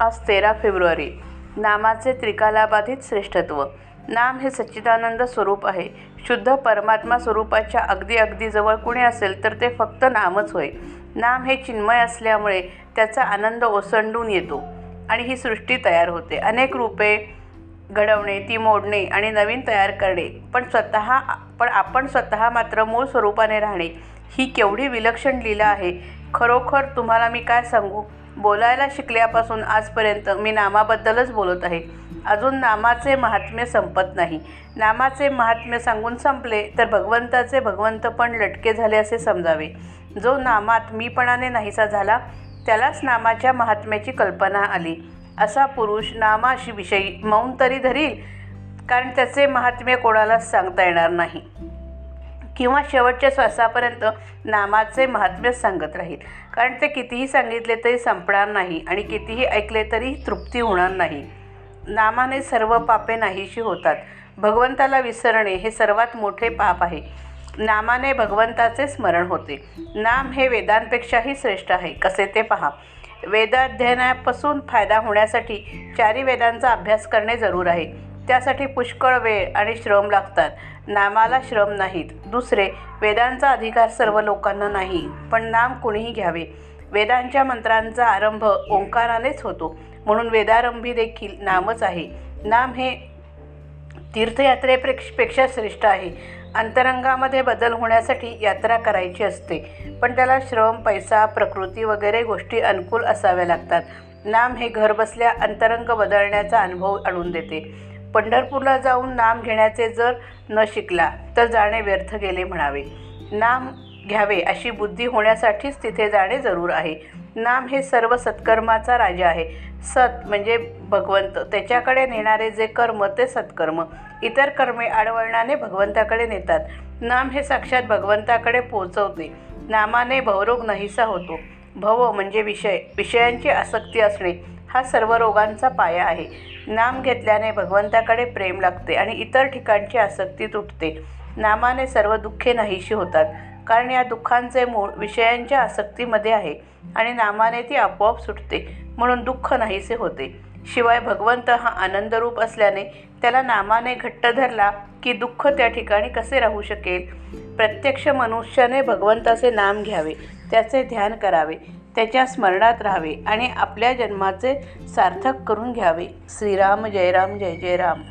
आज तेरा फेब्रुवारी. नामाचे त्रिकालाबाधित श्रेष्ठत्व. नाम हे सच्चिदानंद स्वरूप आहे. शुद्ध परमात्मा स्वरूपाच्या अगदी अगदी जवळ कुणी असेल तर ते फक्त नामच होय. नाम हे चिन्मय असल्यामुळे त्याचा आनंद ओसंडून येतो आणि ही सृष्टी तयार होते. अनेक रूपे घडवणे ती मोडणे आणि नवीन तयार करणे पण स्वतः पण आपण स्वतः मात्र मूळ स्वरूपाने राहणे ही केवढी विलक्षण लीला आहे. खरोखर तुम्हाला मी काय सांगू? बोलायला शिकल्यापासून आजपर्यंत मी नामाबद्दलच बोलत आहे. अजून नामाचे महात्म्य संपत नाही. नामाचे महात्म्य सांगून संपले तर भगवंताचे भगवंत पण लटके झाले असे समजावे. जो नामात मीपणाने नाहीसा झाला त्यालाच नामाच्या महात्म्याची कल्पना आली. असा पुरुष नामाशी विषयी मौन तरी धरील कारण त्याचे महात्म्य कोणालाच सांगता येणार नाही. किंवा शेवटच्या श्वासापर्यंत नामाचे महात्म्य सांगत राहील. कारण ते कितीही सांगितले तरी संपणार नाही आणि कितीही ऐकले तरी तृप्ती होणार नाही. नामाने सर्व पापे नाहीशी होतात. भगवंताला विसरणे हे सर्वात मोठे पाप आहे. नामाने भगवंताचे स्मरण होते. नाम हे वेदांपेक्षाही श्रेष्ठ आहे. कसे ते पहा. वेदाध्ययनापासून फायदा होण्यासाठी चारी वेदांचा अभ्यास करणे जरूर आहे. त्यासाठी पुष्कळ वेळ आणि श्रम लागतात. नामाला श्रम नाहीत. दुसरे वेदांचा अधिकार सर्व लोकांना नाही पण नाम कुणीही घ्यावे. वेदांच्या मंत्रांचा आरंभ ओंकारानेच होतो. म्हणून वेदारंभी देखील नामच आहे. नाम हे तीर्थयात्रेपेक्षपेक्षा श्रेष्ठ आहे. अंतरंगामध्ये बदल होण्यासाठी यात्रा करायची असते. पण त्याला श्रम पैसा प्रकृती वगैरे गोष्टी अनुकूल असाव्या लागतात. नाम हे घरबसल्या अंतरंग बदलण्याचा अनुभव आणून देते. पंढरपूरला जाऊन नाम घेण्याचे जर न शिकला तर जाणे व्यर्थ गेले म्हणावे. नाम घ्यावे अशी बुद्धी होण्यासाठीच तिथे जाणे जरूर आहे. नाम हे सर्व सत्कर्माचा राजा आहे. सत म्हणजे भगवंत. त्याच्याकडे नेणारे जे कर्म ते सत्कर्म. इतर कर्मे आडवळणाने भगवंताकडे नेतात. नाम हे साक्षात भगवंताकडे पोहोचवते. नामाने भवरोग नाहीसा होतो. भव म्हणजे विषय. विषयांची आसक्ती असणे. हा सर्व रोगांचा पाया आहे. नाम घेतल्याने भगवंताकडे प्रेम लागते आणि इतर ठिकाणची आसक्ती तुटते. नामाने सर्व दुःखे नाहीशी होतात. कारण या दुःखांचे मूळ विषयांच्या आसक्तीमध्ये आहे आणि नामाने ती आपोआप सुटते म्हणून दुःख नाहीसे होते. शिवाय भगवंत हा आनंदरूप असल्याने त्याला नामाने घट्ट धरला की दुःख त्या ठिकाणी कसे राहू शकेल? प्रत्यक्ष मनुष्याने भगवंताचे नाम घ्यावे त्याचे ध्यान करावे. त्याच्या स्मरणात राहावे आणि आपल्या जन्माचे सार्थक करून घ्यावे. श्रीराम जय राम जय जय राम.